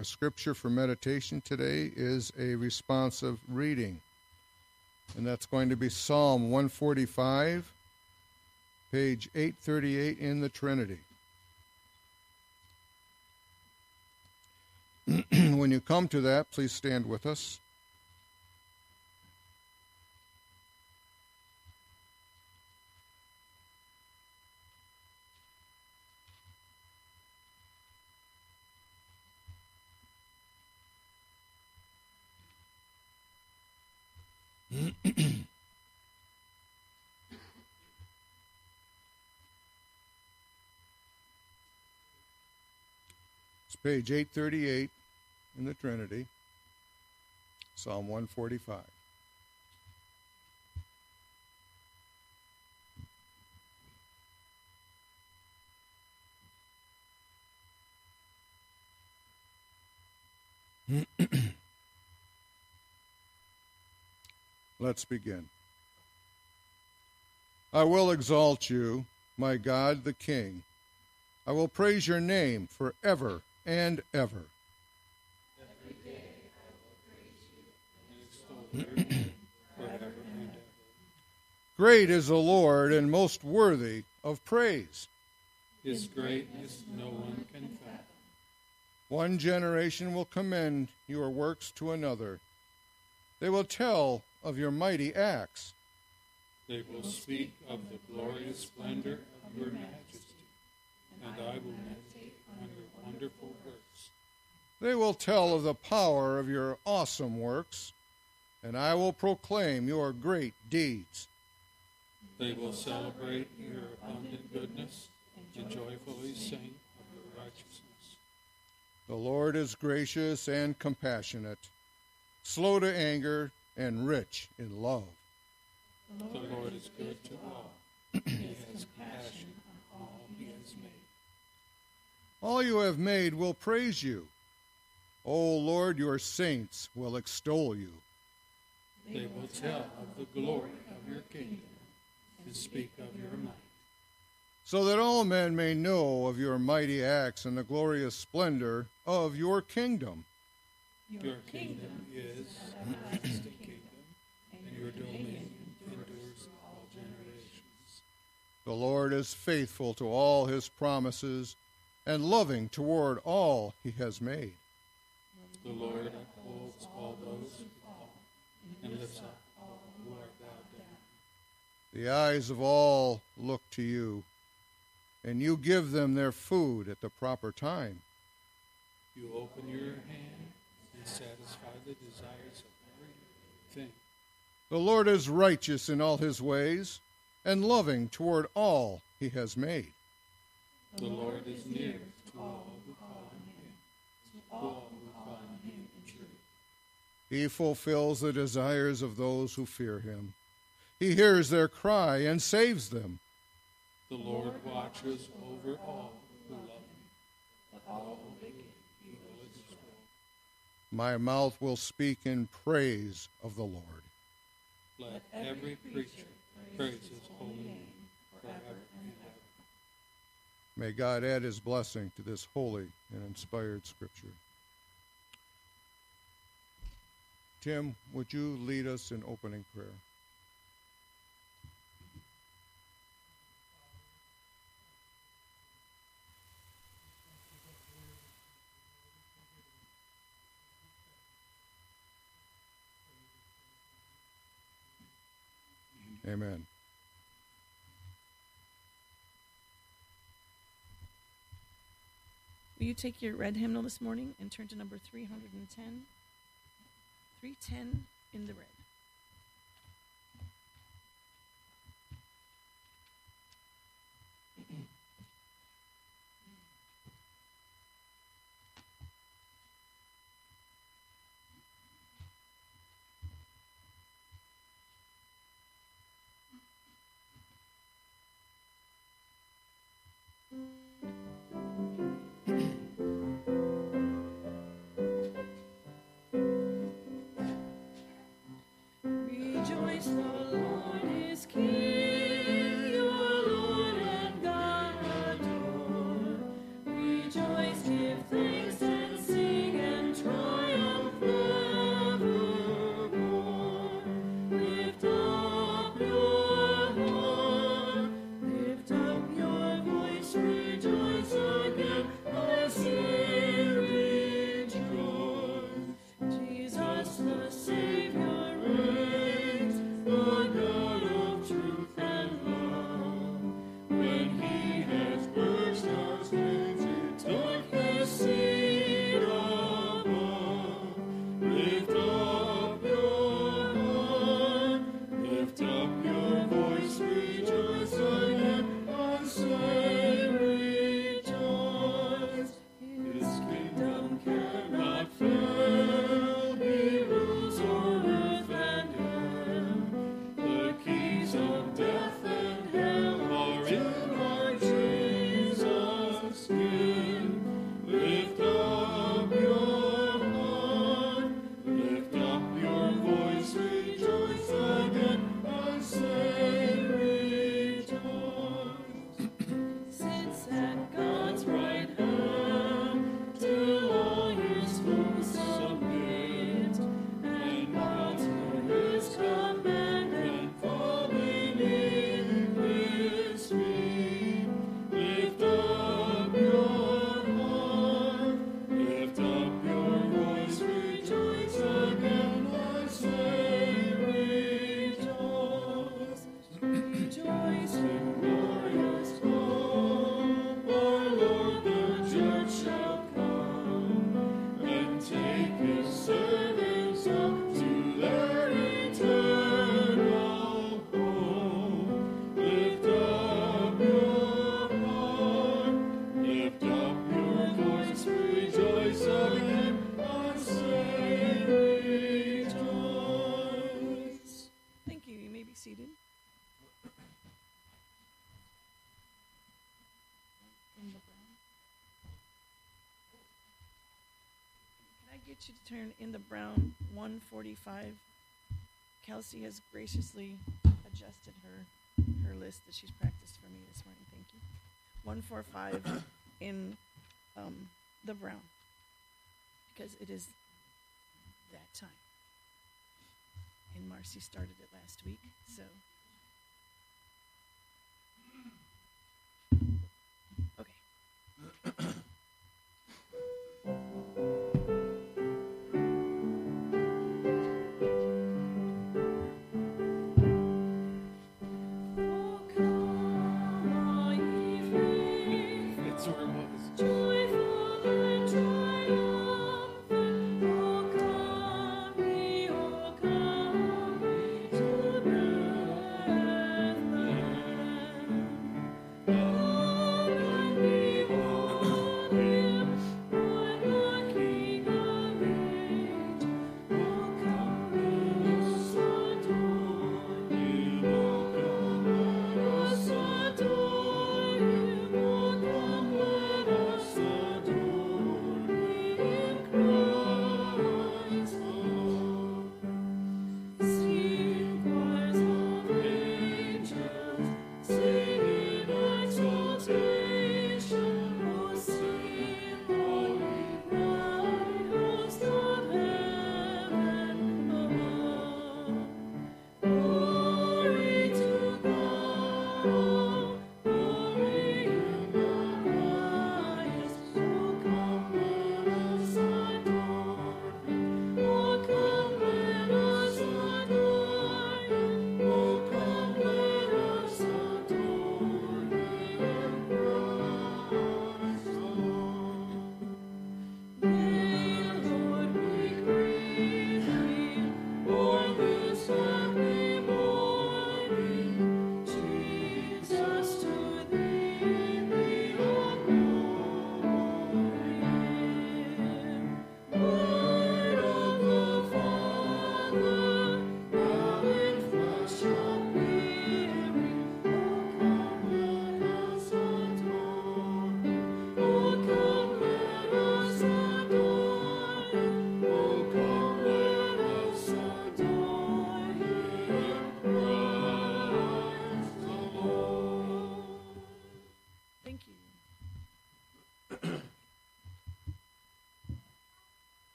Our scripture for meditation today is a responsive reading, and that's going to be Psalm 145, page 838 in the Trinity. when you come to that, please stand with us. Page 838 in the Trinity, Psalm 145. Let's begin. I will exalt you, my God the King. I will praise your name forever and ever. Great is the Lord and most worthy of praise. His greatness no one can fathom. One generation will commend your works to another. They will tell of your mighty acts. They will speak of the glorious splendor of your majesty, and I will meditate on your wonderful works. They will tell of the power of your awesome works, and I will proclaim your great deeds. They will celebrate your abundant goodness and joyfully sing of your righteousness. The Lord is gracious and compassionate, slow to anger, and rich in love. The Lord is good to all. he has compassion on all he has made. All you have made will praise you. O Lord, your saints will extol you. They will tell of the glory of your kingdom and speak of your might. So that all men may know of your mighty acts and the glorious splendor of your kingdom. Your kingdom is an everlasting kingdom, and your dominion endures all generations. The Lord is faithful to all his promises and loving toward all he has made. The Lord upholds all those who fall and lifts up all who are bowed down. The eyes of all look to you, and you give them their food at the proper time. You open your hand and satisfy the desires of every thing. The Lord is righteous in all his ways and loving toward all he has made. The Lord is near to all who call on him, to all who call on him in truth. He fulfills the desires of those who fear him. He hears their cry and saves them. The Lord watches over all who love him, but all wicked he will destroy. My mouth will speak in praise of the Lord. Let every creature praise his holy name forever and ever. May God add his blessing to this holy and inspired scripture. Tim, would you lead us in opening prayer? Amen. Will you take your red hymnal this morning and turn to number 310? 310 in the red. Cassie started it last week.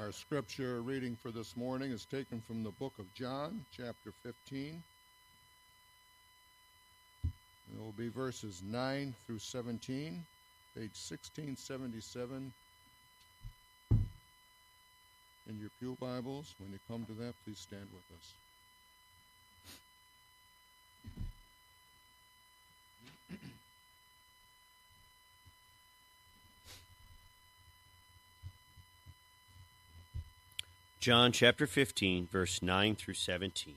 our scripture reading for this morning is taken from the book of John, chapter 15. It will be verses 9 through 17, page 1677 in your Pew Bibles. When you come to that, please stand with us. John chapter 15, verse 9 through 17.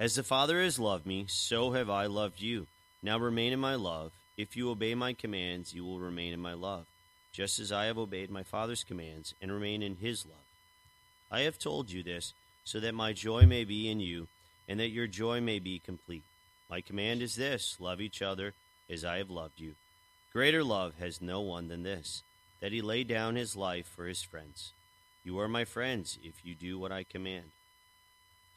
As the Father has loved me, so have I loved you. Now remain in my love. If you obey my commands, you will remain in my love, just as I have obeyed my Father's commands and remain in his love. I have told you this so that my joy may be in you and that your joy may be complete. My command is this love each other as I have loved you. Greater love has no one than this that he lay down his life for his friends. You are my friends if you do what I command.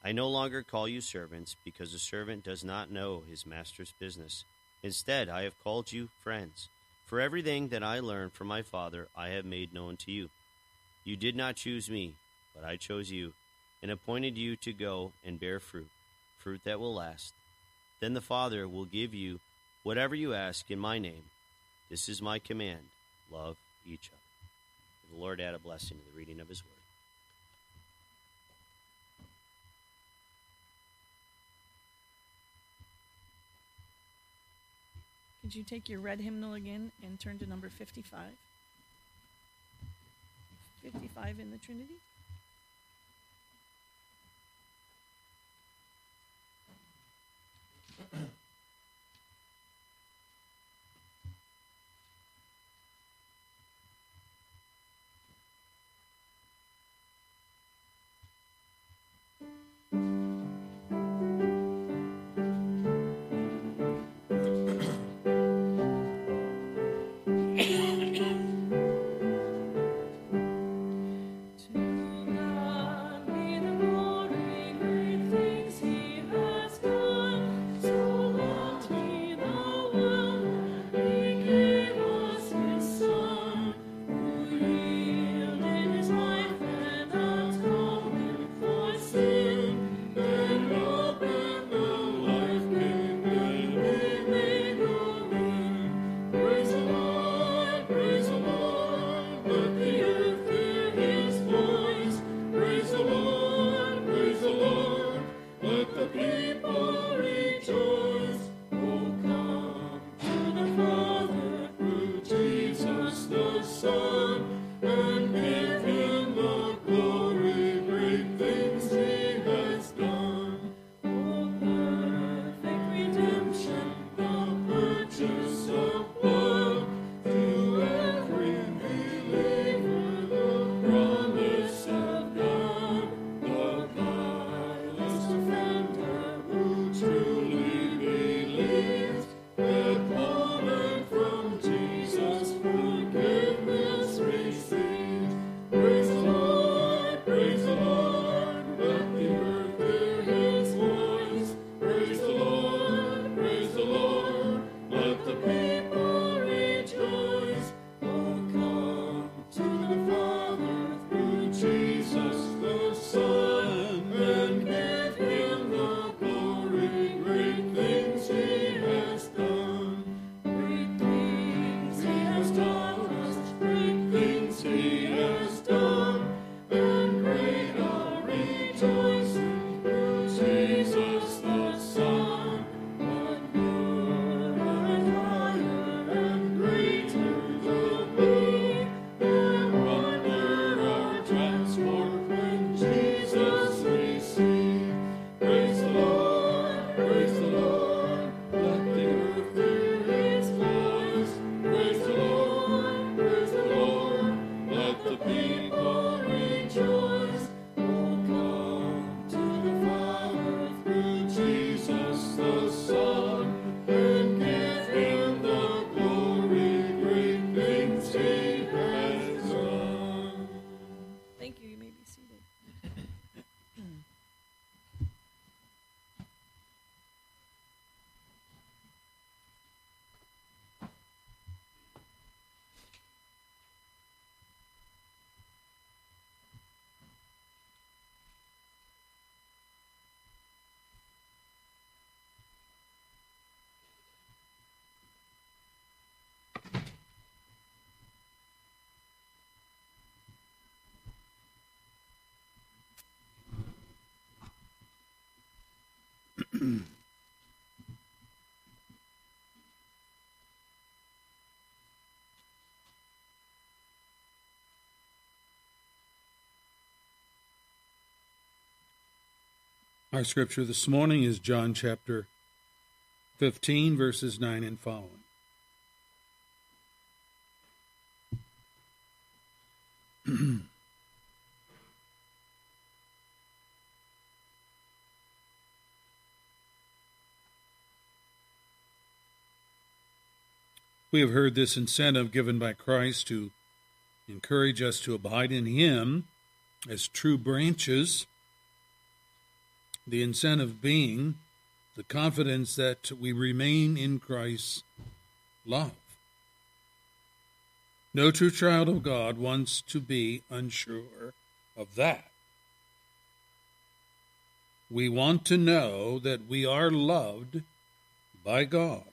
I no longer call you servants, because a servant does not know his master's business. Instead, I have called you friends. For everything that I learned from my Father, I have made known to you. You did not choose me, but I chose you, and appointed you to go and bear fruit, fruit that will last. Then the Father will give you whatever you ask in my name. This is my command love each other. The Lord add a blessing to the reading of his word. Could you take your red hymnal again and turn to number 55? 55 in the Trinity? Our scripture this morning is John chapter 15, verses 9 and following. We have heard this incentive given by Christ to encourage us to abide in Him as true branches the incentive being the confidence that we remain in Christ's love. No true child of God wants to be unsure of that. We want to know that we are loved by God.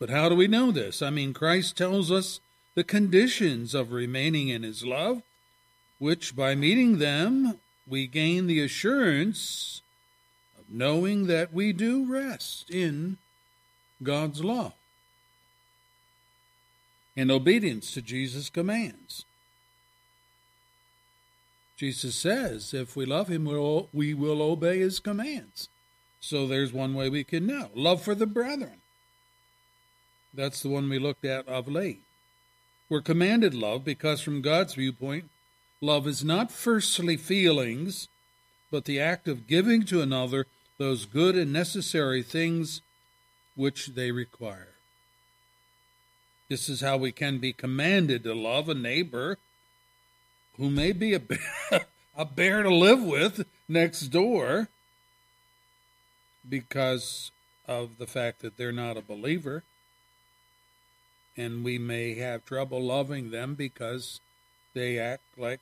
But how do we know this? I mean, Christ tells us the conditions of remaining in his love, which by meeting them we gain the assurance of knowing that we do rest in God's law and obedience to Jesus' commands. Jesus says if we love him, we will obey his commands. So there's one way we can know love for the brethren. That's the one we looked at of late. We're commanded love because, from God's viewpoint, Love is not firstly feelings, but the act of giving to another those good and necessary things which they require. This is how we can be commanded to love a neighbor who may be a bear, a bear to live with next door because of the fact that they're not a believer. And we may have trouble loving them because they act like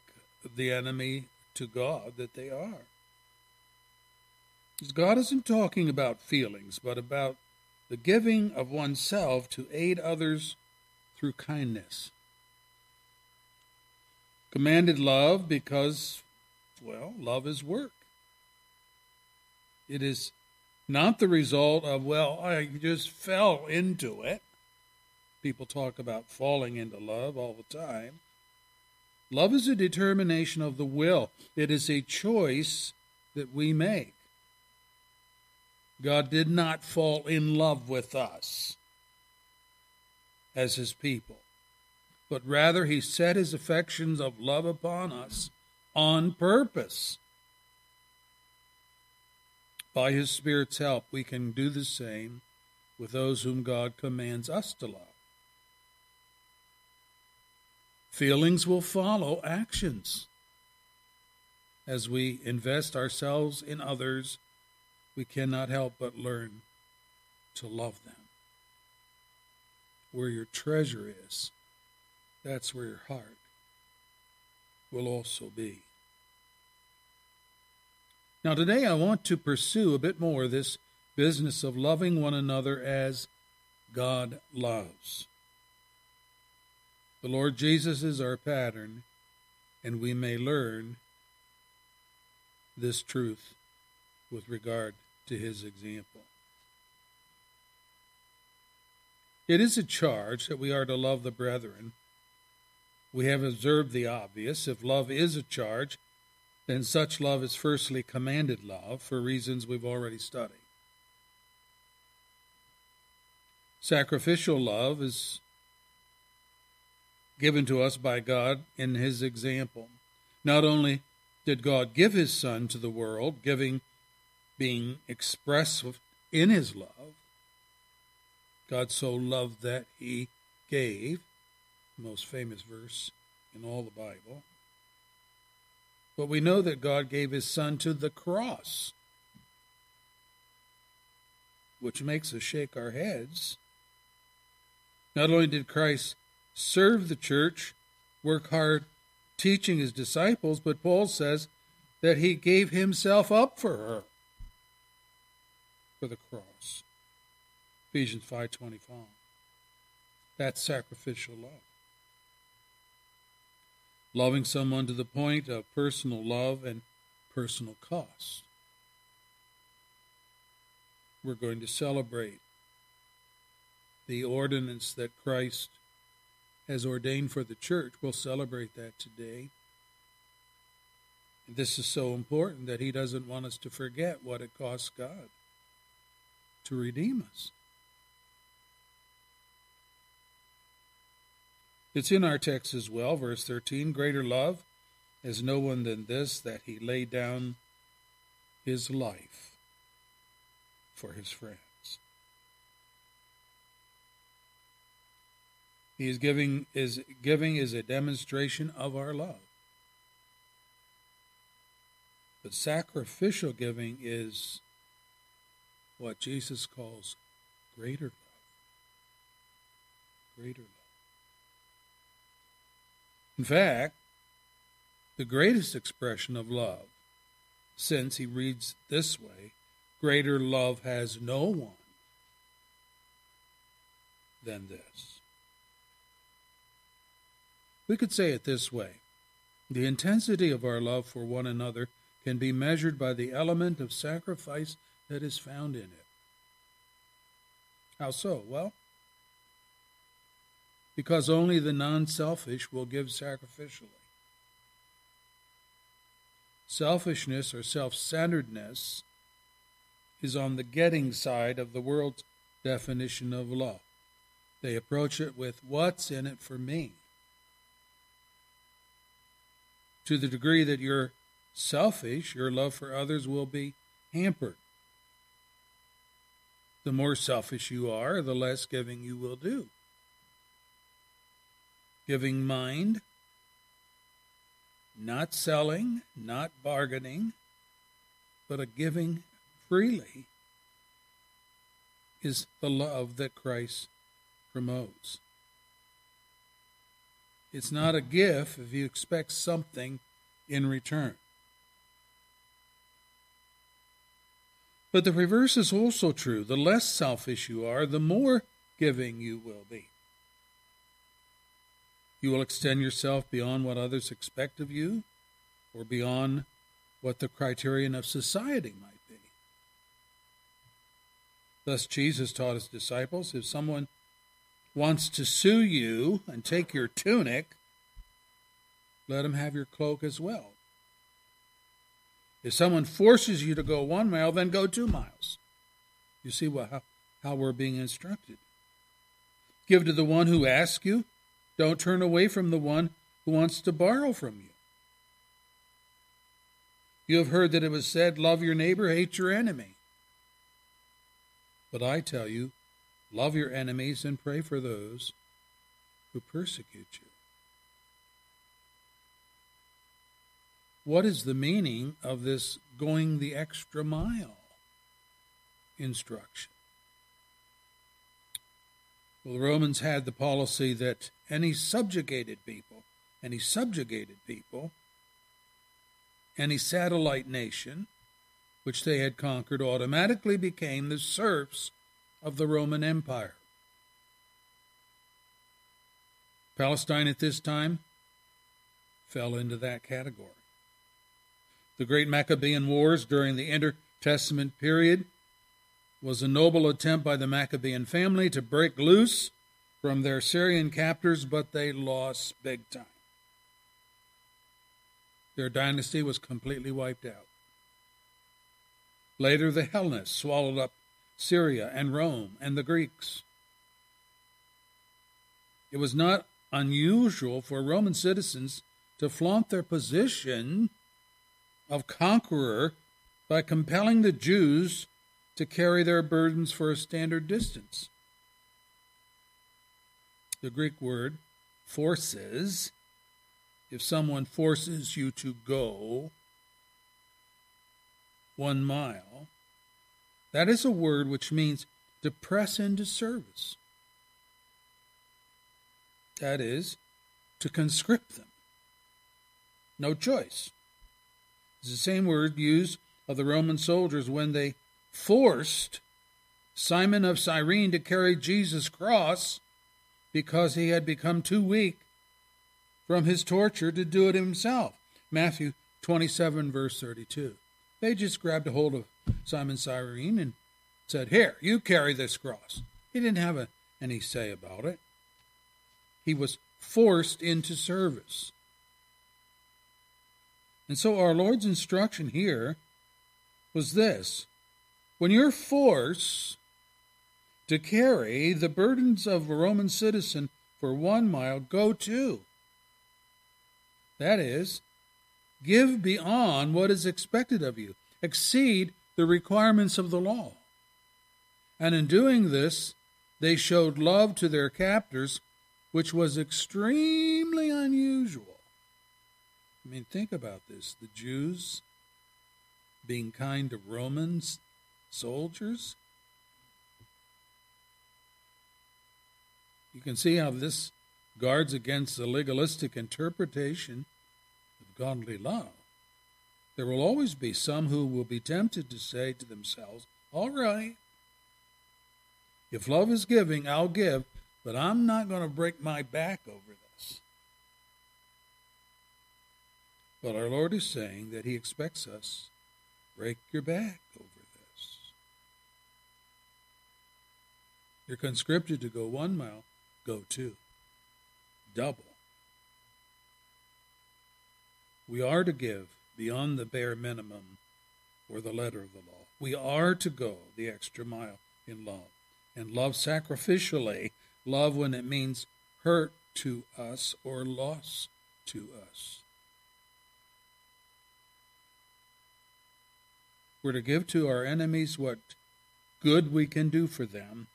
the enemy to God that they are. God isn't talking about feelings, but about the giving of oneself to aid others through kindness. Commanded love because, well, love is work. It is not the result of, well, I just fell into it. People talk about falling into love all the time. Love is a determination of the will, it is a choice that we make. God did not fall in love with us as his people, but rather he set his affections of love upon us on purpose. By his Spirit's help, we can do the same with those whom God commands us to love. Feelings will follow actions. As we invest ourselves in others, we cannot help but learn to love them. Where your treasure is, that's where your heart will also be. Now, today I want to pursue a bit more this business of loving one another as God loves. The Lord Jesus is our pattern, and we may learn this truth with regard to his example. It is a charge that we are to love the brethren. We have observed the obvious. If love is a charge, then such love is firstly commanded love for reasons we've already studied. Sacrificial love is given to us by God in his example. Not only did God give his son to the world, giving being expressed in his love, God so loved that he gave, most famous verse in all the Bible. But we know that God gave his son to the cross, which makes us shake our heads. Not only did Christ serve the church, work hard teaching his disciples, but Paul says that he gave himself up for her for the cross. Ephesians 5:25. That's sacrificial love. Loving someone to the point of personal love and personal cost. we're going to celebrate the ordinance that Christ has ordained for the church. We'll celebrate that today. This is so important that He doesn't want us to forget what it cost God to redeem us. It's in our text as well, verse 13 Greater love has no one than this, that he laid down his life for his friends. He is giving is giving is a demonstration of our love. But sacrificial giving is what Jesus calls greater love. Greater love. In fact, the greatest expression of love, since he reads this way greater love has no one than this. We could say it this way the intensity of our love for one another can be measured by the element of sacrifice that is found in it. How so? Well, because only the non selfish will give sacrificially. Selfishness or self centeredness is on the getting side of the world's definition of love. They approach it with, What's in it for me? To the degree that you're selfish, your love for others will be hampered. The more selfish you are, the less giving you will do. Giving mind, not selling, not bargaining, but a giving freely is the love that Christ promotes. It's not a gift if you expect something in return. But the reverse is also true. The less selfish you are, the more giving you will be. You will extend yourself beyond what others expect of you or beyond what the criterion of society might be. Thus, Jesus taught his disciples if someone wants to sue you and take your tunic, let him have your cloak as well. If someone forces you to go one mile, then go two miles. You see what, how, how we're being instructed. Give to the one who asks you. Don't turn away from the one who wants to borrow from you. You have heard that it was said, Love your neighbor, hate your enemy. But I tell you, love your enemies and pray for those who persecute you. What is the meaning of this going the extra mile instruction? Well, the Romans had the policy that any subjugated people, any subjugated people, any satellite nation which they had conquered automatically became the serfs of the Roman Empire. Palestine at this time fell into that category. The great Maccabean Wars during the intertestament period was a noble attempt by the Maccabean family to break loose from their Syrian captors, but they lost big time. Their dynasty was completely wiped out. Later, the Hellenists swallowed up Syria and Rome and the Greeks. It was not unusual for Roman citizens to flaunt their position of conqueror by compelling the Jews to carry their burdens for a standard distance. The Greek word forces, if someone forces you to go one mile, that is a word which means to press into service. That is, to conscript them. No choice. It's the same word used of the Roman soldiers when they forced Simon of Cyrene to carry Jesus' cross because he had become too weak from his torture to do it himself. Matthew 27, verse 32. They just grabbed a hold of Simon Cyrene and said, Here, you carry this cross. He didn't have a, any say about it. He was forced into service. And so our Lord's instruction here was this when you're forced to carry the burdens of a Roman citizen for one mile, go two. That is, give beyond what is expected of you, exceed the requirements of the law. And in doing this, they showed love to their captors, which was extremely unusual. I mean, think about this the Jews being kind to Romans soldiers. You can see how this guards against the legalistic interpretation of godly love. There will always be some who will be tempted to say to themselves, All right, if love is giving, I'll give, but I'm not going to break my back over this. But our Lord is saying that He expects us break your back over this. You're conscripted to go one mile, go two. Double. We are to give beyond the bare minimum or the letter of the law. We are to go the extra mile in love and love sacrificially. Love when it means hurt to us or loss to us. We're to give to our enemies what good we can do for them,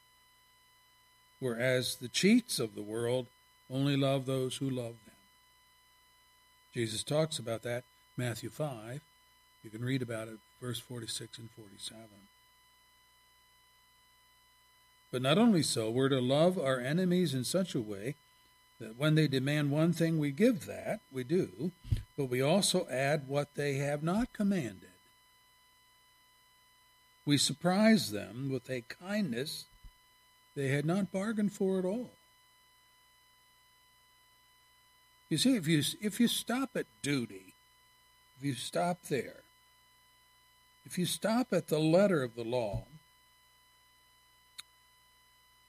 whereas the cheats of the world only love those who love them. Jesus talks about that, Matthew 5. You can read about it, verse 46 and 47. But not only so, we're to love our enemies in such a way that when they demand one thing, we give that, we do, but we also add what they have not commanded. We surprise them with a kindness they had not bargained for at all. You see, if you if you stop at duty, if you stop there, if you stop at the letter of the law,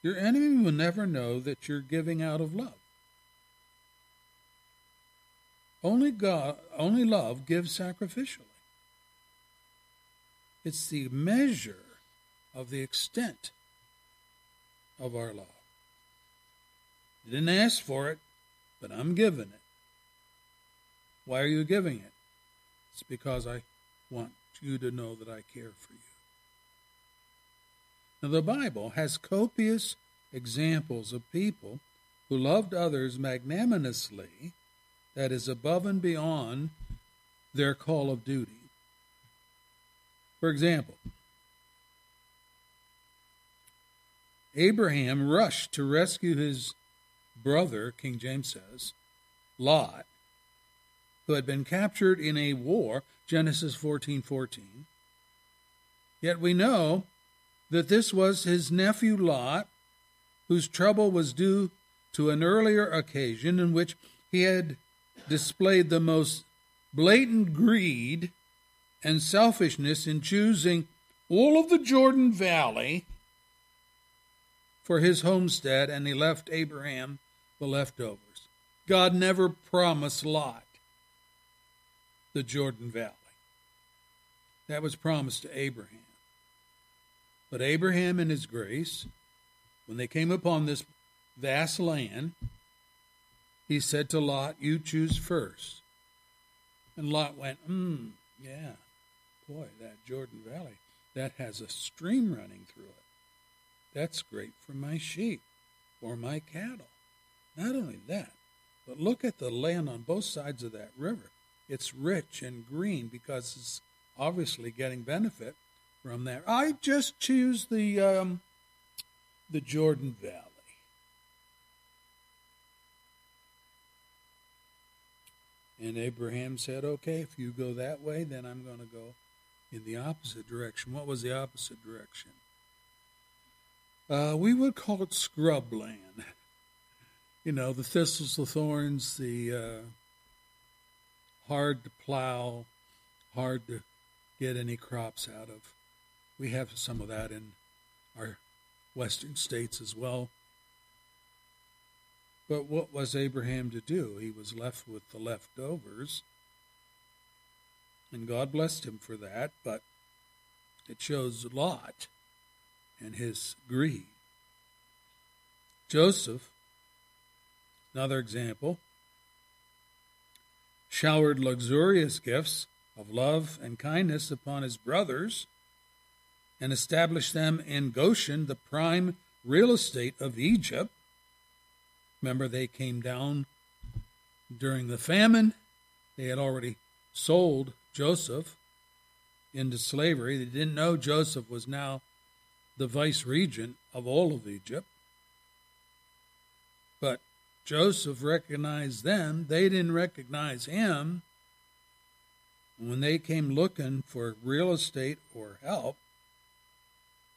your enemy will never know that you're giving out of love. Only God, only love gives sacrificially. It's the measure of the extent of our love. You didn't ask for it, but I'm giving it. Why are you giving it? It's because I want you to know that I care for you. Now, the Bible has copious examples of people who loved others magnanimously, that is, above and beyond their call of duty. For example, Abraham rushed to rescue his brother, King James says, Lot, who had been captured in a war, Genesis 14:14. 14. Yet we know that this was his nephew Lot, whose trouble was due to an earlier occasion in which he had displayed the most blatant greed and selfishness in choosing all of the Jordan Valley for his homestead, and he left Abraham the leftovers. God never promised Lot the Jordan Valley. That was promised to Abraham. But Abraham, in his grace, when they came upon this vast land, he said to Lot, You choose first. And Lot went, Hmm, yeah, boy, that Jordan Valley, that has a stream running through it. That's great for my sheep or my cattle. Not only that, but look at the land on both sides of that river. It's rich and green because it's obviously getting benefit from that. I just choose the um, the Jordan Valley. And Abraham said, "Okay, if you go that way, then I'm going to go in the opposite direction." What was the opposite direction? Uh, we would call it scrubland. You know, the thistles, the thorns, the uh, hard to plow, hard to get any crops out of. We have some of that in our western states as well. But what was Abraham to do? He was left with the leftovers. And God blessed him for that, but it shows Lot and his greed. Joseph, another example, showered luxurious gifts of love and kindness upon his brothers and established them in Goshen, the prime real estate of Egypt. Remember, they came down during the famine. They had already sold Joseph into slavery. They didn't know Joseph was now the vice regent of all of Egypt. But Joseph recognized them. They didn't recognize him. When they came looking for real estate or help,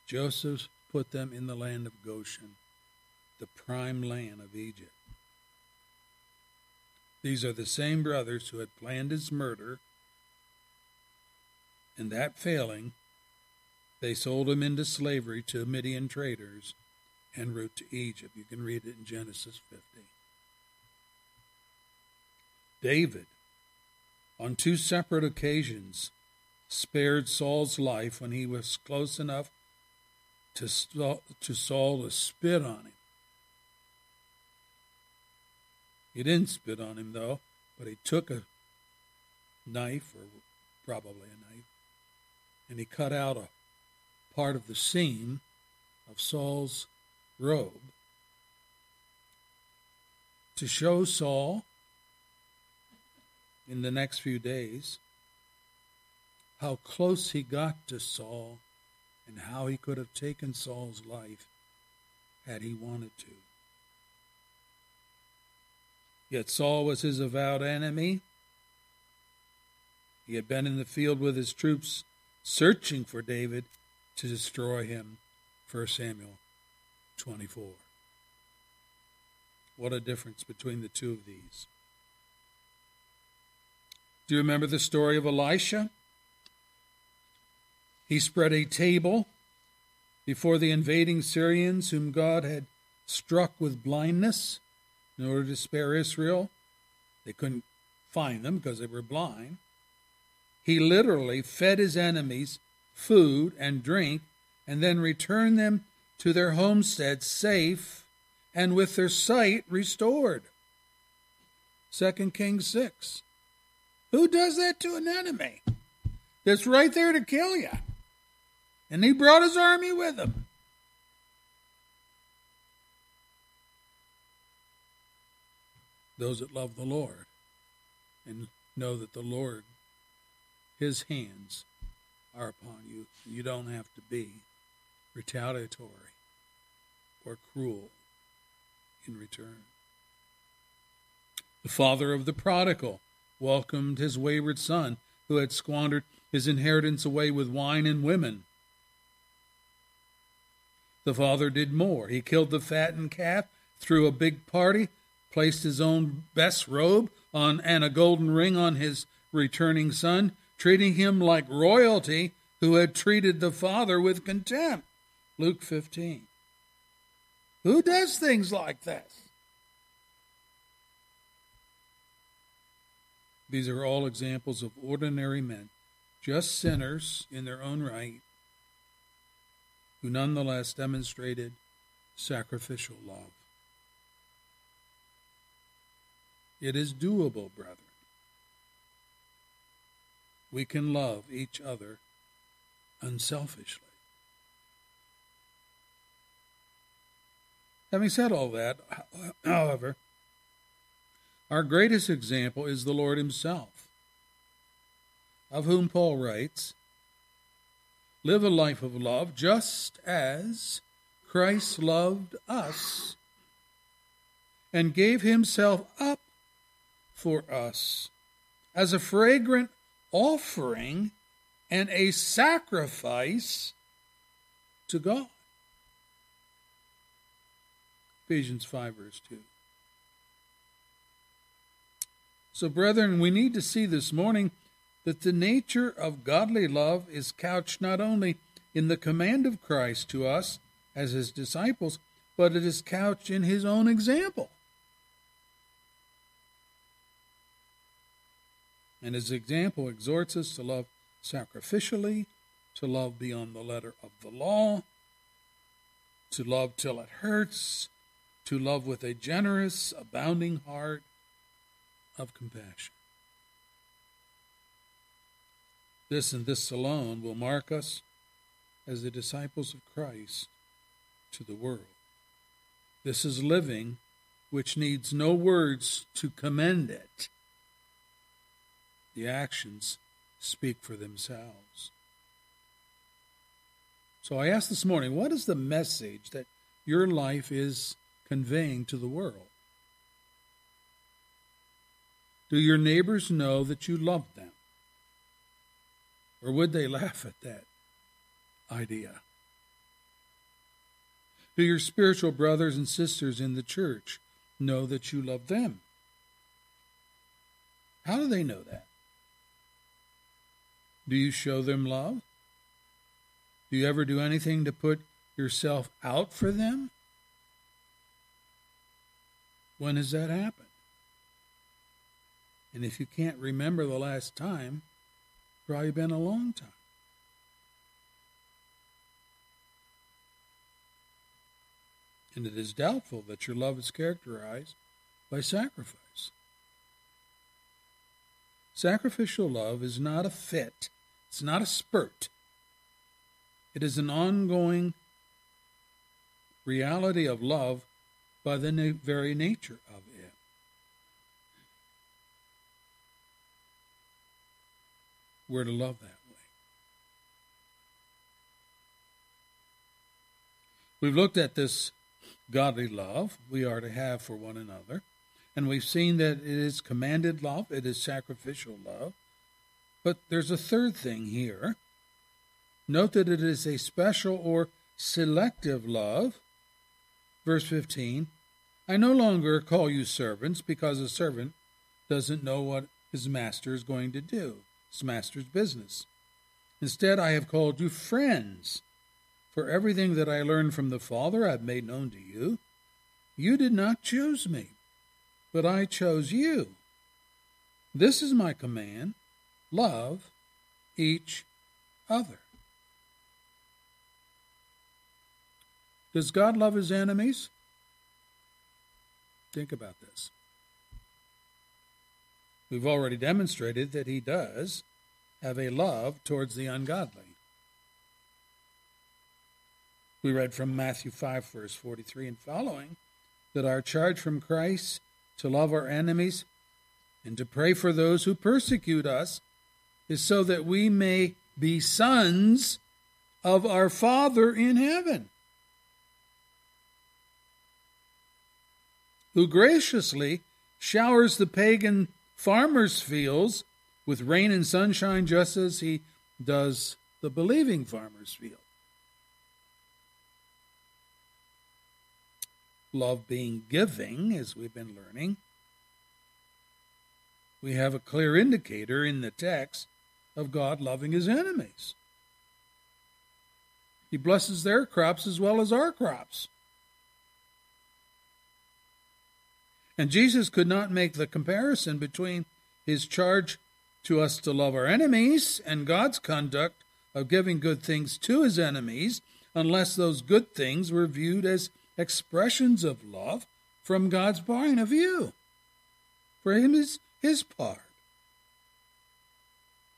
Joseph put them in the land of Goshen, the prime land of Egypt. These are the same brothers who had planned his murder, and that failing, they sold him into slavery to Midian traders en route to Egypt. You can read it in Genesis 50. David, on two separate occasions, spared Saul's life when he was close enough to, to Saul to spit on him. He didn't spit on him, though, but he took a knife, or probably a knife, and he cut out a part of the seam of Saul's robe to show Saul in the next few days how close he got to Saul and how he could have taken Saul's life had he wanted to. Yet Saul was his avowed enemy. He had been in the field with his troops searching for David to destroy him. 1 Samuel 24. What a difference between the two of these. Do you remember the story of Elisha? He spread a table before the invading Syrians, whom God had struck with blindness in order to spare Israel. They couldn't find them because they were blind. He literally fed his enemies food and drink and then returned them to their homesteads safe and with their sight restored. 2 Kings 6. Who does that to an enemy? That's right there to kill you. And he brought his army with him. Those that love the Lord and know that the Lord, his hands are upon you. You don't have to be retaliatory or cruel in return. The father of the prodigal welcomed his wayward son who had squandered his inheritance away with wine and women. The father did more. He killed the fattened calf, threw a big party, placed his own best robe on and a golden ring on his returning son, treating him like royalty who had treated the father with contempt. Luke 15. Who does things like this? These are all examples of ordinary men, just sinners in their own right, who nonetheless demonstrated sacrificial love. It is doable, brethren. We can love each other unselfishly. Having said all that, however, our greatest example is the Lord Himself, of whom Paul writes Live a life of love just as Christ loved us and gave Himself up for us as a fragrant offering and a sacrifice to God. Ephesians 5, verse 2. So, brethren, we need to see this morning that the nature of godly love is couched not only in the command of Christ to us as his disciples, but it is couched in his own example. And his example exhorts us to love sacrificially, to love beyond the letter of the law, to love till it hurts, to love with a generous, abounding heart of compassion. This and this alone will mark us as the disciples of Christ to the world. This is living which needs no words to commend it. The actions speak for themselves. So I asked this morning, what is the message that your life is conveying to the world? Do your neighbors know that you love them? Or would they laugh at that idea? Do your spiritual brothers and sisters in the church know that you love them? How do they know that? Do you show them love? Do you ever do anything to put yourself out for them? When has that happened? And if you can't remember the last time, probably been a long time. And it is doubtful that your love is characterized by sacrifice. Sacrificial love is not a fit, it's not a spurt. It is an ongoing reality of love by the na- very nature of it. We're to love that way. We've looked at this godly love we are to have for one another, and we've seen that it is commanded love, it is sacrificial love. But there's a third thing here. Note that it is a special or selective love. Verse 15 I no longer call you servants because a servant doesn't know what his master is going to do, his master's business. Instead, I have called you friends. For everything that I learned from the Father I have made known to you. You did not choose me, but I chose you. This is my command love each other. Does God love his enemies? Think about this. We've already demonstrated that he does have a love towards the ungodly. We read from Matthew 5, verse 43 and following, that our charge from Christ to love our enemies and to pray for those who persecute us is so that we may be sons of our Father in heaven, who graciously showers the pagan farmers' fields with rain and sunshine just as he does the believing farmer's field. Love being giving, as we've been learning, we have a clear indicator in the text of God loving his enemies. He blesses their crops as well as our crops. And Jesus could not make the comparison between his charge to us to love our enemies and God's conduct of giving good things to his enemies unless those good things were viewed as expressions of love from God's point of view. For him is his part.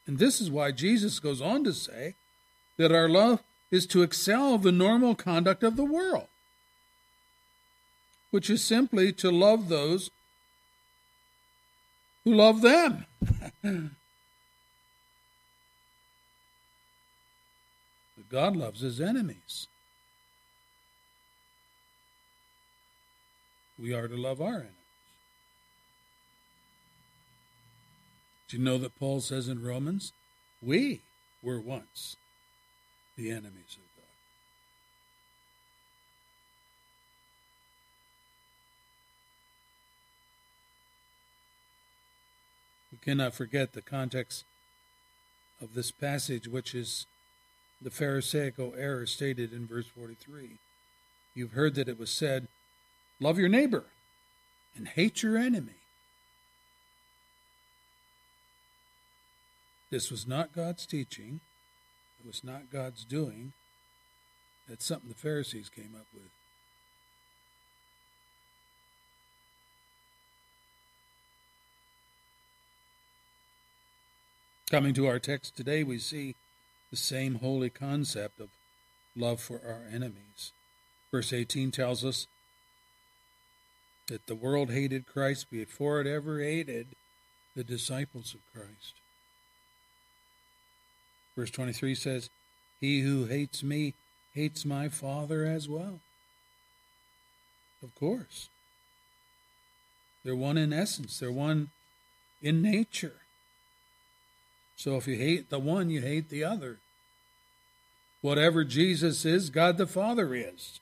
And this is why Jesus goes on to say that our love is to excel the normal conduct of the world, which is simply to love those who love them. but God loves his enemies. We are to love our enemies. Do you know that Paul says in Romans, we were once the enemies of cannot forget the context of this passage, which is the Pharisaical error stated in verse 43. You've heard that it was said, Love your neighbor and hate your enemy. This was not God's teaching. It was not God's doing. That's something the Pharisees came up with. Coming to our text today, we see the same holy concept of love for our enemies. Verse 18 tells us that the world hated Christ before it ever hated the disciples of Christ. Verse 23 says, He who hates me hates my Father as well. Of course. They're one in essence, they're one in nature. So if you hate the one, you hate the other. Whatever Jesus is, God the Father is.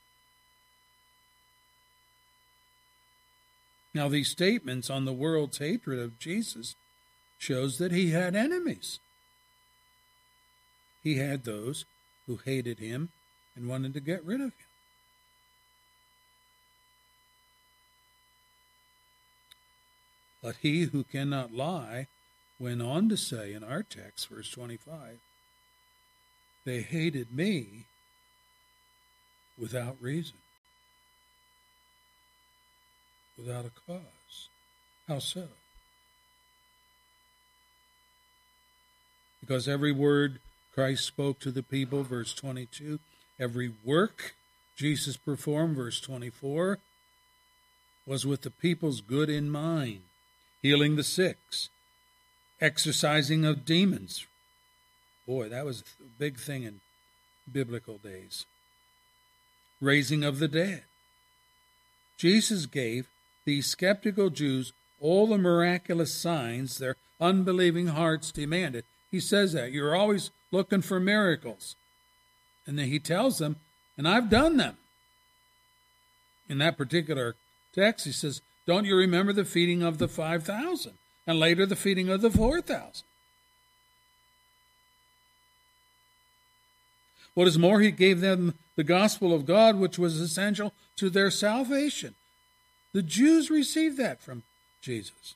Now, these statements on the world's hatred of Jesus shows that he had enemies. He had those who hated him and wanted to get rid of him. But he who cannot lie went on to say in our text, verse 25, they hated me without reason, without a cause. How so? Because every word Christ spoke to the people, verse 22, every work Jesus performed, verse 24, was with the people's good in mind, healing the sick, exorcising of demons. Boy, that was a big thing in biblical days. Raising of the dead. Jesus gave these skeptical Jews all the miraculous signs their unbelieving hearts demanded. He says that. You're always looking for miracles. And then he tells them, and I've done them. In that particular text, he says, Don't you remember the feeding of the 5,000? And later the feeding of the 4,000. What is more, he gave them the gospel of God, which was essential to their salvation. The Jews received that from Jesus.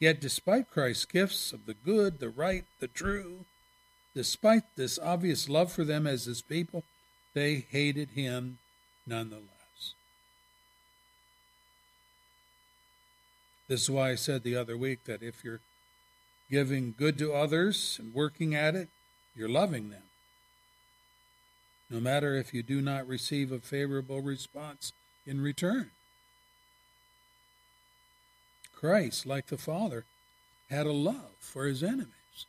Yet, despite Christ's gifts of the good, the right, the true, despite this obvious love for them as his people, they hated him nonetheless. This is why I said the other week that if you're giving good to others and working at it, you're loving them. No matter if you do not receive a favorable response in return. Christ, like the Father, had a love for his enemies.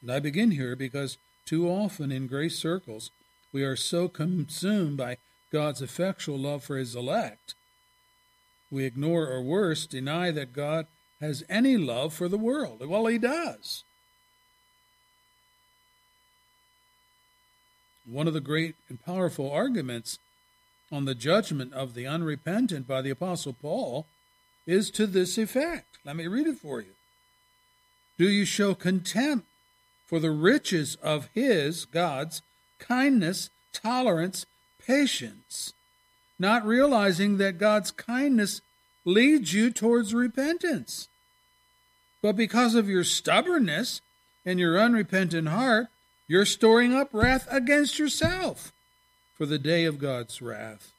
And I begin here because too often in grace circles we are so consumed by God's effectual love for his elect, we ignore or worse, deny that God has any love for the world. Well, he does. One of the great and powerful arguments on the judgment of the unrepentant by the Apostle Paul is to this effect. Let me read it for you. Do you show contempt for the riches of his, God's, kindness, tolerance, patience, not realizing that God's kindness leads you towards repentance. But because of your stubbornness and your unrepentant heart, you're storing up wrath against yourself for the day of God's wrath,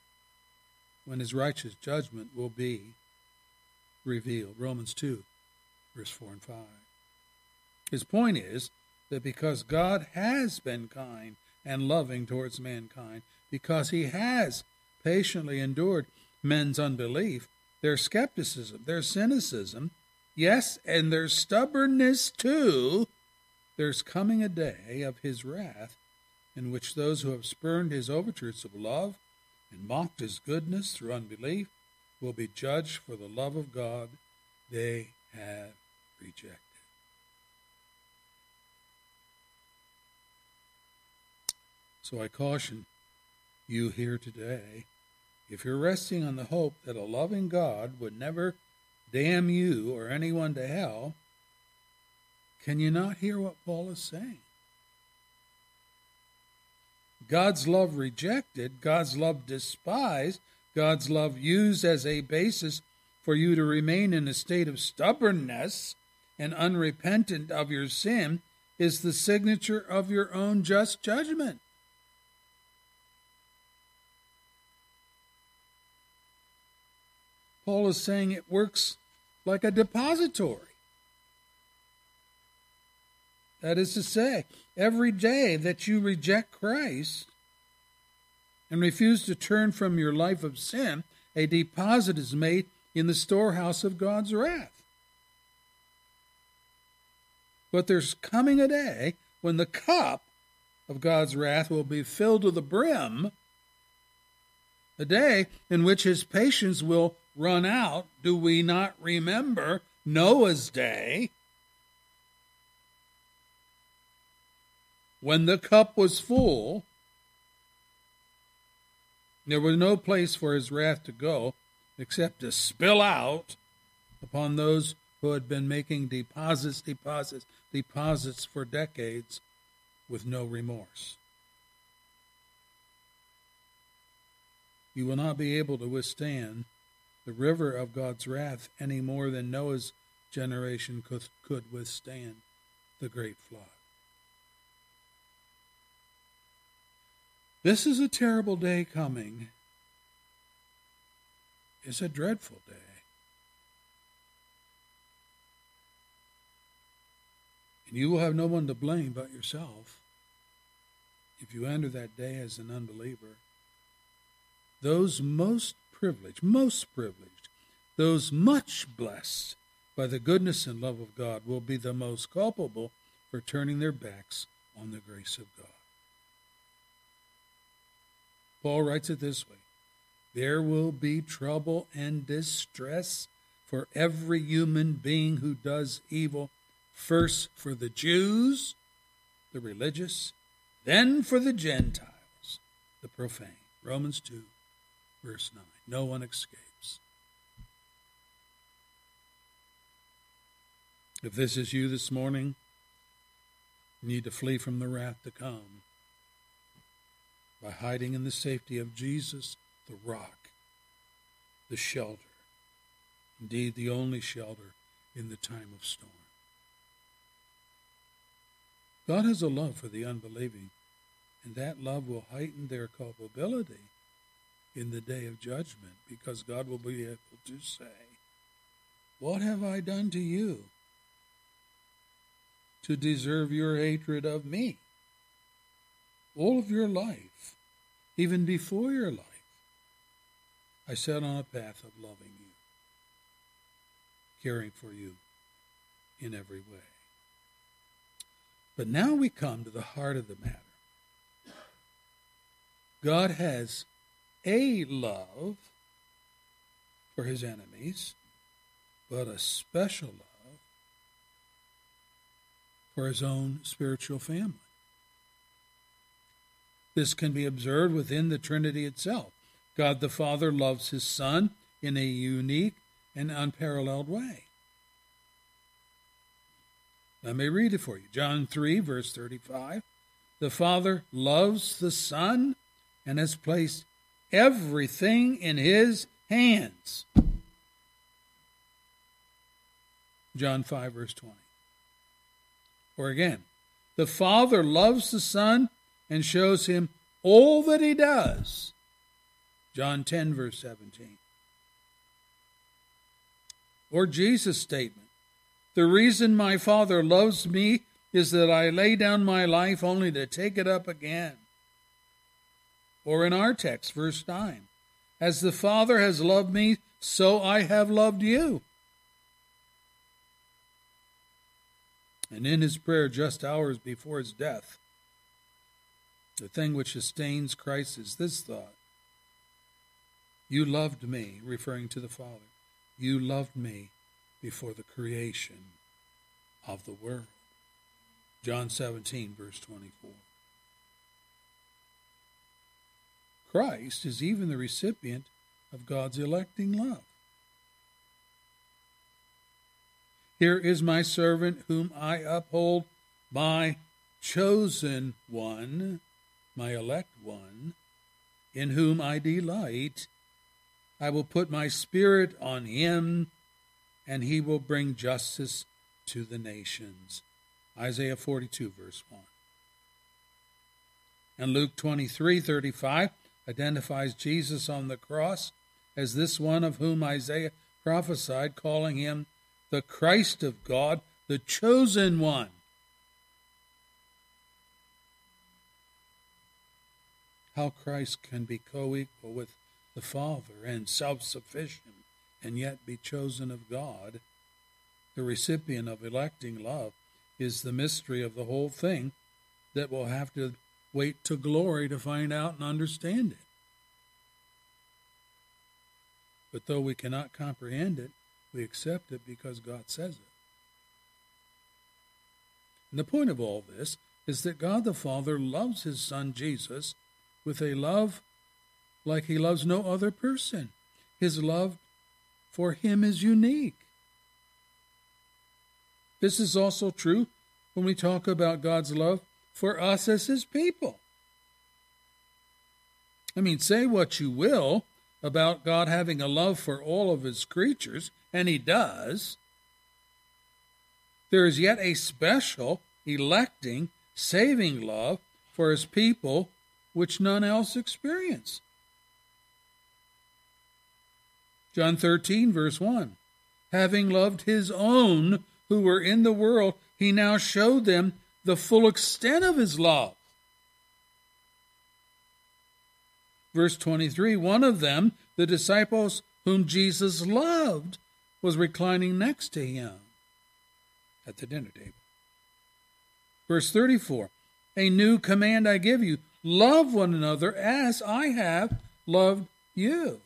when his righteous judgment will be revealed. Romans 2, verse 4 and 5. His point is that because God has been kind and loving towards mankind, because he has patiently endured men's unbelief, their skepticism, their cynicism, yes, and their stubbornness too, there's coming a day of his wrath in which those who have spurned his overtures of love and mocked his goodness through unbelief will be judged for the love of God they have rejected. So I caution you here today, if you're resting on the hope that a loving God would never damn you or anyone to hell, can you not hear what Paul is saying? God's love rejected, God's love despised, God's love used as a basis for you to remain in a state of stubbornness and unrepentant of your sin is the signature of your own just judgment. Paul is saying it works like a depository. That is to say, every day that you reject Christ and refuse to turn from your life of sin, a deposit is made in the storehouse of God's wrath. But there's coming a day when the cup of God's wrath will be filled to the brim, a day in which his patience will run out. Do we not remember Noah's day? When the cup was full, there was no place for his wrath to go except to spill out upon those who had been making deposits, deposits, deposits for decades with no remorse. You will not be able to withstand the river of God's wrath any more than Noah's generation could, could withstand the great flood. This is a terrible day coming. It's a dreadful day. And you will have no one to blame but yourself if you enter that day as an unbeliever. Those most privileged, most privileged, those much blessed by the goodness and love of God will be the most culpable for turning their backs on the grace of God. Paul writes it this way There will be trouble and distress for every human being who does evil, first for the Jews, the religious, then for the Gentiles, the profane. Romans 2, verse 9. No one escapes. If this is you this morning, you need to flee from the wrath to come by hiding in the safety of Jesus, the rock, the shelter, indeed the only shelter in the time of storm. God has a love for the unbelieving, and that love will heighten their culpability in the day of judgment because God will be able to say, What have I done to you to deserve your hatred of me? All of your life, even before your life, I set on a path of loving you, caring for you in every way. But now we come to the heart of the matter. God has a love for his enemies, but a special love for his own spiritual family. This can be observed within the Trinity itself. God the Father loves his Son in a unique and unparalleled way. Let me read it for you. John 3, verse 35. The Father loves the Son and has placed everything in his hands. John 5, verse 20. Or again, the Father loves the Son and shows him all that he does. John 10, verse 17. Or Jesus' statement The reason my Father loves me is that I lay down my life only to take it up again. Or in our text, verse 9, As the Father has loved me, so I have loved you. And in his prayer, just hours before his death, the thing which sustains Christ is this thought You loved me, referring to the Father. You loved me before the creation of the world. John 17, verse 24. Christ is even the recipient of God's electing love. Here is my servant whom I uphold, my chosen one, my elect one, in whom I delight. I will put my spirit on him, and he will bring justice to the nations. Isaiah 42, verse 1. And Luke 23, 35 identifies Jesus on the cross as this one of whom Isaiah prophesied, calling him the Christ of God, the chosen one. How Christ can be co equal with the Father and self sufficient and yet be chosen of God, the recipient of electing love, is the mystery of the whole thing that we'll have to wait to glory to find out and understand it. But though we cannot comprehend it, we accept it because God says it. And the point of all this is that God the Father loves his Son Jesus with a love like he loves no other person. His love for him is unique. This is also true when we talk about God's love for us as his people. I mean, say what you will about God having a love for all of his creatures, and he does. There is yet a special, electing, saving love for his people which none else experience. John 13, verse 1. Having loved his own who were in the world, he now showed them the full extent of his love. Verse 23 One of them, the disciples whom Jesus loved, was reclining next to him at the dinner table. Verse 34 A new command I give you love one another as I have loved you.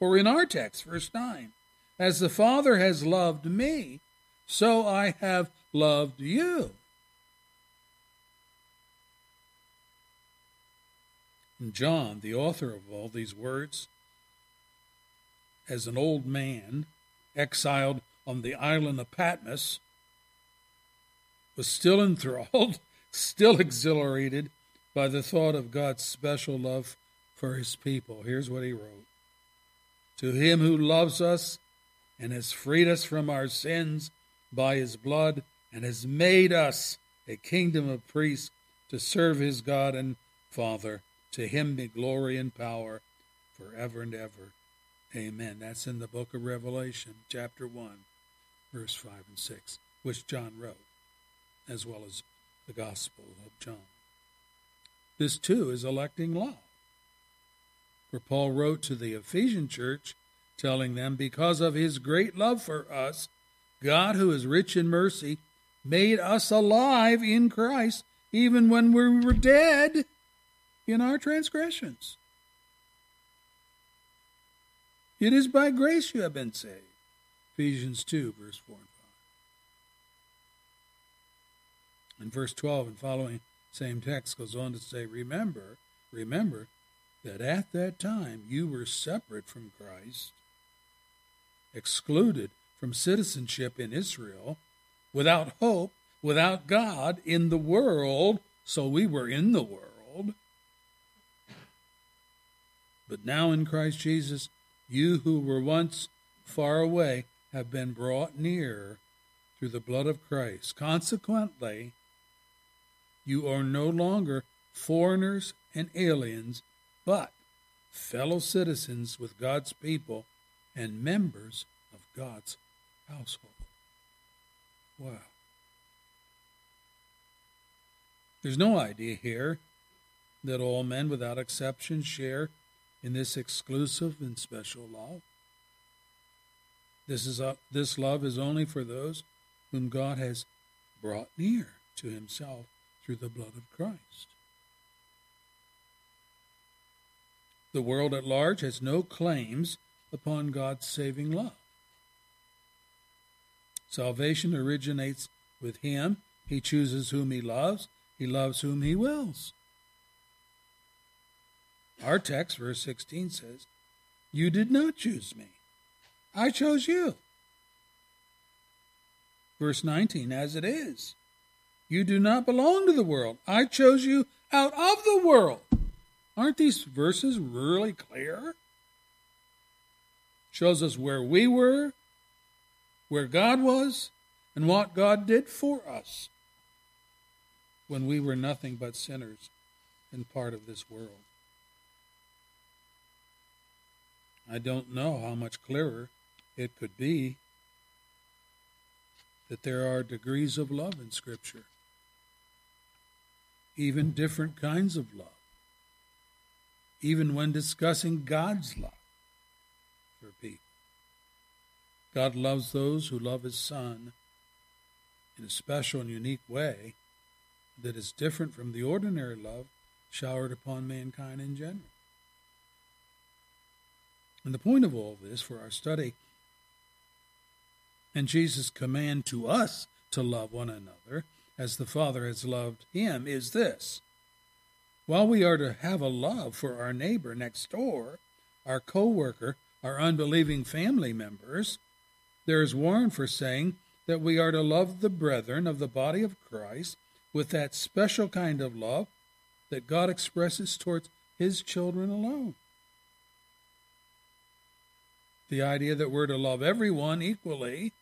Or in our text, verse 9 As the Father has loved me, so I have loved you. And John, the author of all these words, as an old man exiled on the island of Patmos, was still enthralled, still exhilarated by the thought of God's special love for his people. Here's what he wrote To him who loves us and has freed us from our sins by his blood and has made us a kingdom of priests to serve his God and Father. To him be glory and power forever and ever. Amen. That's in the book of Revelation, chapter 1, verse 5 and 6, which John wrote, as well as the Gospel of John. This too is electing law. For Paul wrote to the Ephesian church, telling them, Because of his great love for us, God, who is rich in mercy, made us alive in Christ, even when we were dead in our transgressions. It is by grace you have been saved. Ephesians 2, verse 4 and 5. And verse 12 and following, same text goes on to say, Remember, remember that at that time you were separate from Christ, excluded from citizenship in Israel, without hope, without God in the world. So we were in the world. But now in Christ Jesus, you who were once far away have been brought near through the blood of Christ. Consequently, you are no longer foreigners and aliens, but fellow citizens with God's people and members of God's household. Wow. There's no idea here that all men without exception share in this exclusive and special love. This is a, this love is only for those whom God has brought near to himself through the blood of Christ. The world at large has no claims upon God's saving love. Salvation originates with him. He chooses whom he loves. He loves whom he wills. Our text, verse 16, says, You did not choose me. I chose you. Verse 19, as it is. You do not belong to the world. I chose you out of the world. Aren't these verses really clear? Shows us where we were, where God was, and what God did for us when we were nothing but sinners and part of this world. I don't know how much clearer it could be that there are degrees of love in Scripture, even different kinds of love, even when discussing God's love for people. God loves those who love His Son in a special and unique way that is different from the ordinary love showered upon mankind in general. And the point of all this for our study and Jesus' command to us to love one another as the Father has loved him is this. While we are to have a love for our neighbor next door, our co worker, our unbelieving family members, there is warrant for saying that we are to love the brethren of the body of Christ with that special kind of love that God expresses towards his children alone. The idea that we're to love everyone equally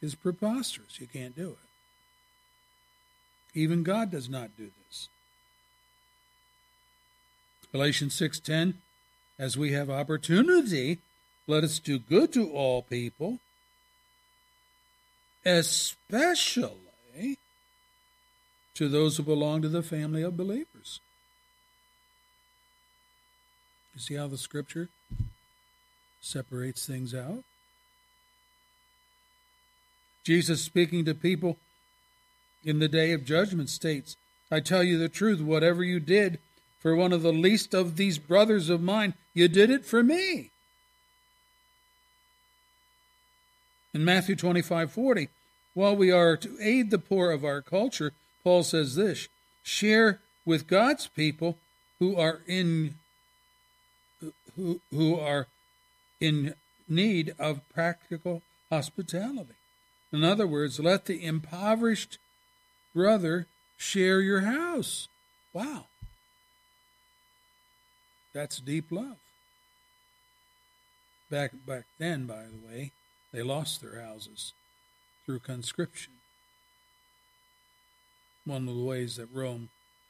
is preposterous. You can't do it. Even God does not do this. Galatians 6:10 As we have opportunity, let us do good to all people, especially to those who belong to the family of believers. You see how the scripture separates things out? Jesus speaking to people in the day of judgment states, I tell you the truth, whatever you did for one of the least of these brothers of mine, you did it for me. In Matthew 25 40, while we are to aid the poor of our culture, Paul says this share with God's people who are in who, who are in need of practical hospitality. In other words, let the impoverished brother share your house. Wow. That's deep love. Back back then, by the way, they lost their houses through conscription. One of the ways that Rome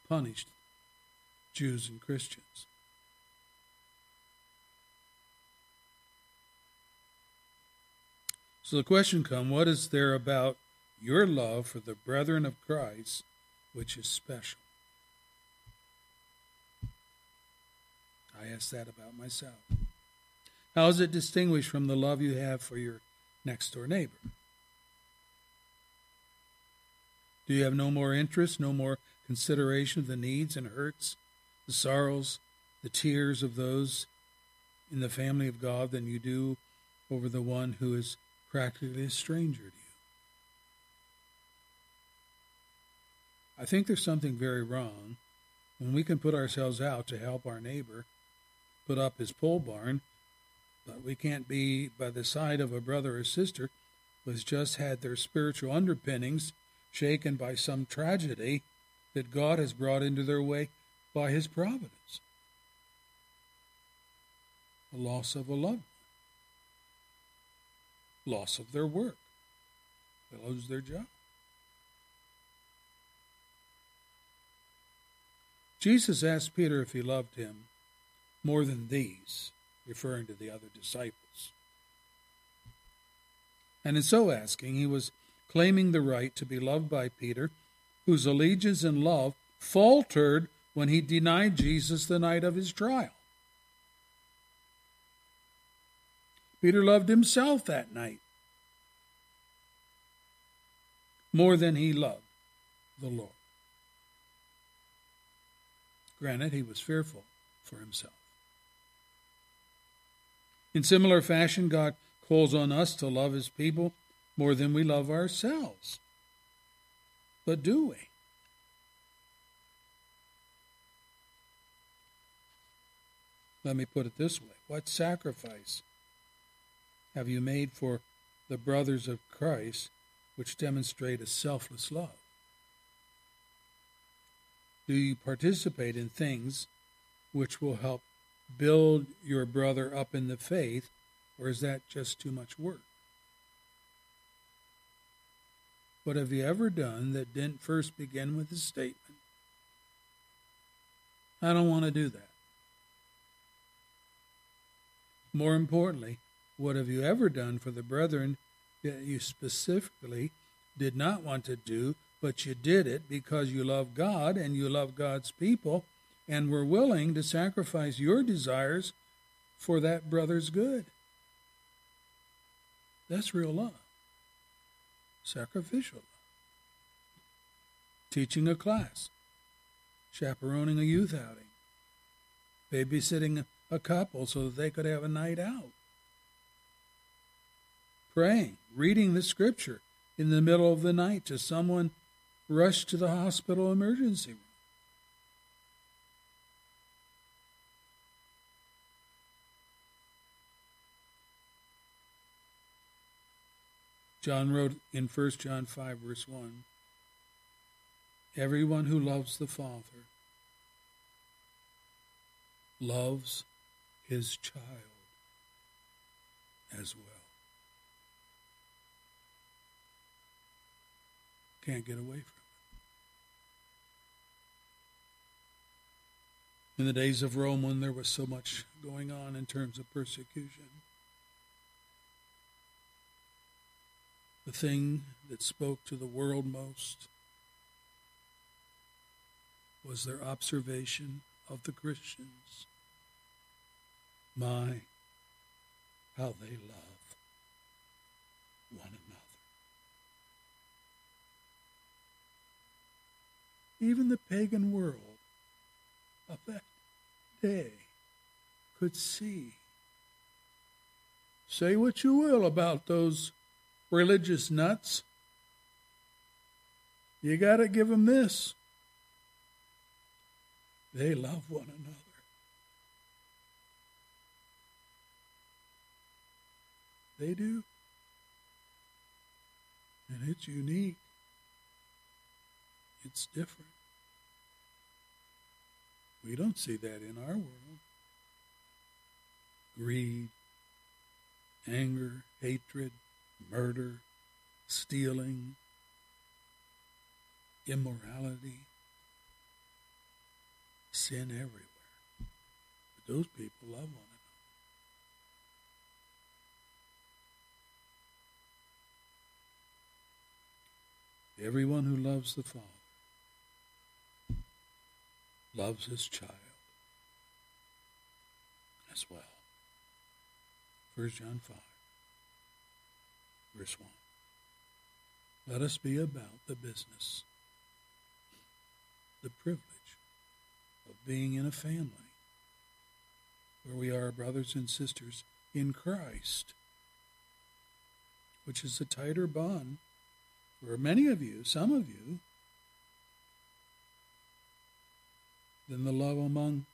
punished Jews and Christians. So the question comes what is there about your love for the brethren of Christ which is special? I ask that about myself. How is it distinguished from the love you have for your next door neighbor? Do you have no more interest, no more consideration of the needs and hurts, the sorrows, the tears of those in the family of God than you do over the one who is practically a stranger to you. I think there's something very wrong when we can put ourselves out to help our neighbor put up his pole barn, we can't be by the side of a brother or sister who has just had their spiritual underpinnings shaken by some tragedy that God has brought into their way by his providence. The loss of a loved one loss of their work. They lose their job. Jesus asked Peter if he loved him more than these, referring to the other disciples. And in so asking, he was claiming the right to be loved by Peter, whose allegiance and love faltered when he denied Jesus the night of his trial. Peter loved himself that night more than he loved the Lord. Granted, he was fearful for himself. In similar fashion, God calls on us to love his people more than we love ourselves. But do we? Let me put it this way What sacrifice have you made for the brothers of Christ which demonstrate a selfless love? Do you participate in things which will help build your brother up in the faith, or is that just too much work? What have you ever done that didn't first begin with a statement? I don't want to do that. More importantly, what have you ever done for the brethren that you specifically did not want to do, but you did it because you love God and you love God's people and were willing to sacrifice your desires for that brother's good? That's real love. Sacrificial love. Teaching a class, chaperoning a youth outing, babysitting a couple so that they could have a night out, praying, reading the scripture in the middle of the night to someone rushed to the hospital emergency room. John wrote in 1 John 5, verse 1 Everyone who loves the Father loves his child as well. Can't get away from it. In the days of Rome, when there was so much going on in terms of persecution, the thing that spoke to the world most was their observation of the Christians. My, how they love one another. Even the pagan world of that day could see. Say what you will about those religious nuts. You got to give them this. They love one another. They do. And it's unique. It's different. We don't see that in our world. Greed, anger, hatred, murder, stealing, immorality, sin everywhere. But those people love one another. Everyone who loves the Father loves his child as well. 1 John 5, verse 1. Let us be about the business, the privilege of being in a family where we are brothers and sisters in Christ, which is a tighter bond for many of you, some of you, than the love among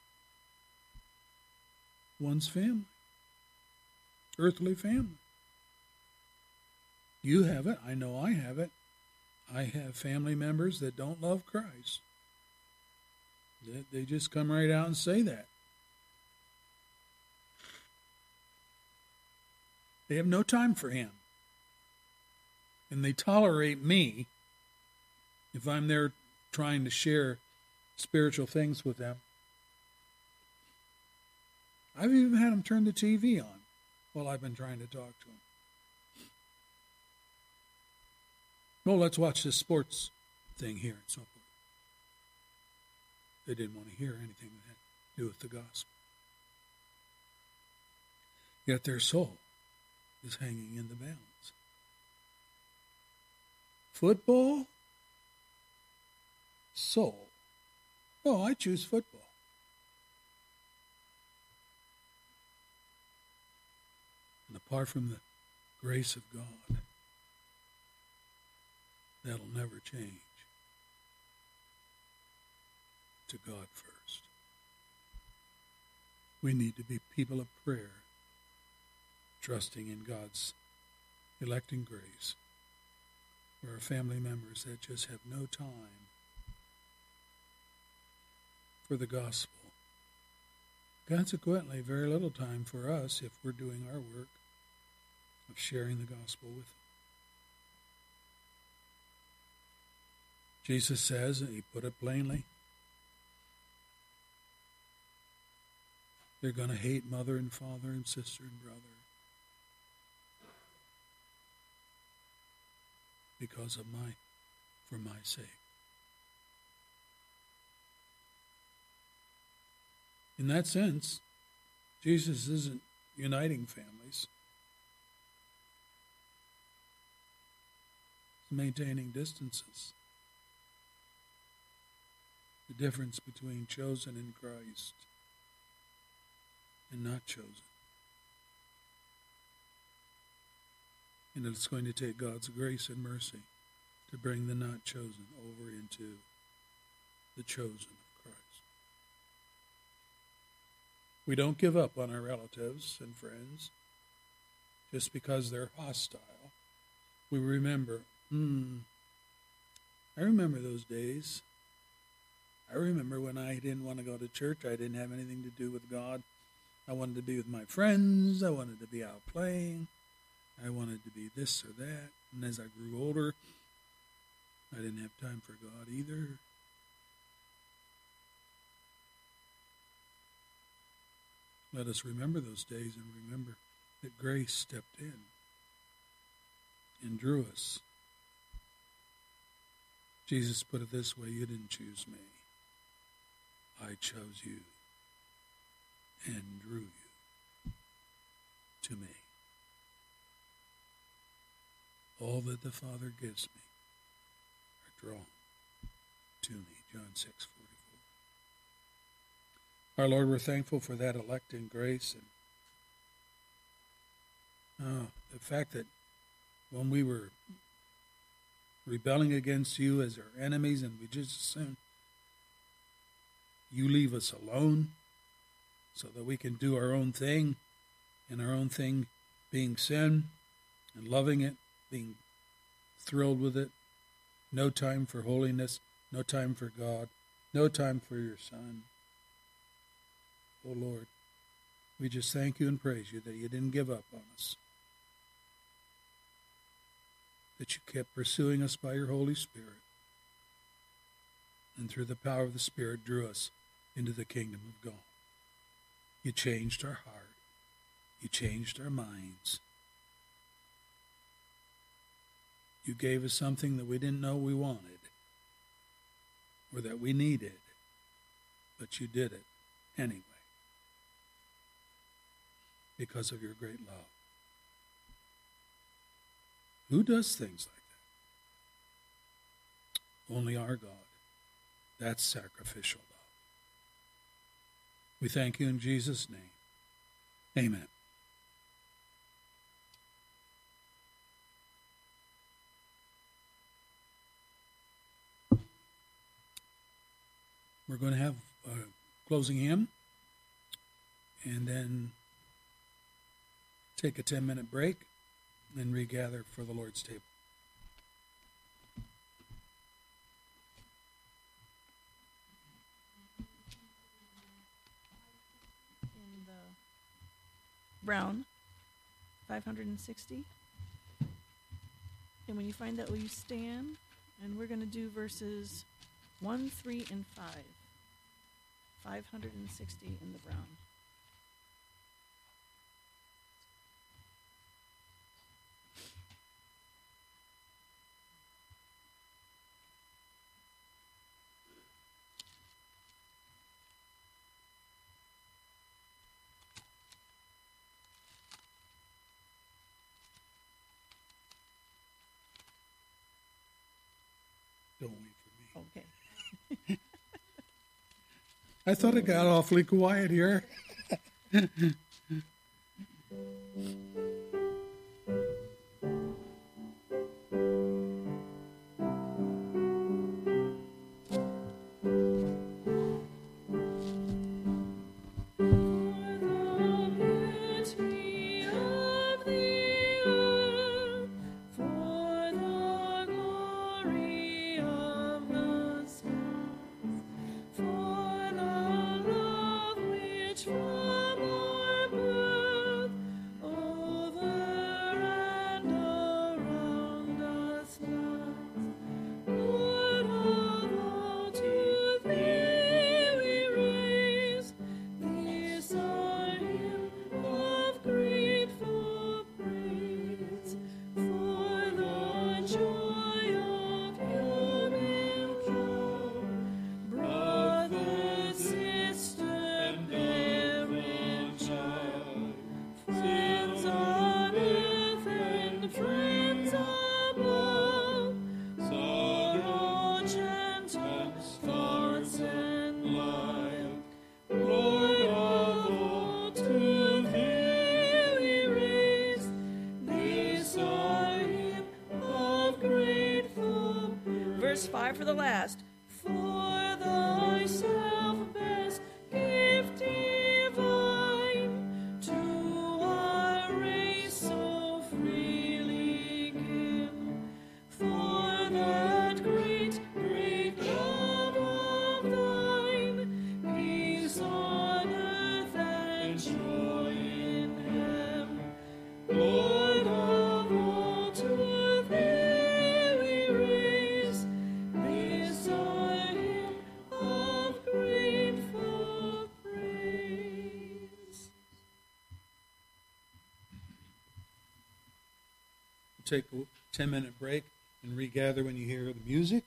one's family, earthly family. You have it. I know I have it. I have family members that don't love Christ. They just come right out and say that. They have no time for him. And they tolerate me if I'm there trying to share spiritual things with them. I've even had them turn the TV on while I've been trying to talk to them. Well, let's watch this sports thing here and so forth. They didn't want to hear anything that had to do with the gospel. Yet their soul is hanging in the balance. Football, soul. Oh, I choose football. And apart from the grace of God, that'll never change. To God first. We need to be people of prayer, trusting in God's electing grace for our family members that just have no time for the gospel. Consequently, very little time for us if we're doing our work of sharing the gospel with them. Jesus says, and he put it plainly, they're going to hate mother and father and sister and brother because of my, for my sake. In that sense, Jesus isn't uniting families. He's maintaining distances. The difference between chosen in Christ and not chosen. And it's going to take God's grace and mercy to bring the not chosen over into the chosen of Christ. We don't give up on our relatives and friends just because they're hostile. We remember, hmm, I remember those days. I remember when I didn't want to go to church. I didn't have anything to do with God. I wanted to be with my friends. I wanted to be out playing. I wanted to be this or that. And as I grew older, I didn't have time for God either. Let us remember those days and remember that grace stepped in and drew us. Jesus put it this way You didn't choose me, I chose you and drew you to me. All that the Father gives me are drawn to me. John 6 44. Our Lord, we're thankful for that electing grace and oh, the fact that when we were rebelling against you as our enemies and we just assumed you leave us alone so that we can do our own thing and our own thing being sin and loving it being thrilled with it. No time for holiness, no time for God, no time for your Son. Oh Lord, we just thank you and praise you that you didn't give up on us, that you kept pursuing us by your Holy Spirit, and through the power of the Spirit drew us into the kingdom of God. You changed our heart, you changed our minds. You gave us something that we didn't know we wanted or that we needed, but you did it anyway because of your great love. Who does things like that? Only our God. That's sacrificial. We thank you in Jesus' name. Amen. We're going to have a closing hymn and then take a 10 minute break and regather for the Lord's table. in the brown, 560. And when you find that, will you stand? And we're going to do verses 1, 3, and 5. 560 in the brown. Don't wait for me. Okay. I thought it got awfully quiet here. take a 10 minute break and regather when you hear the music.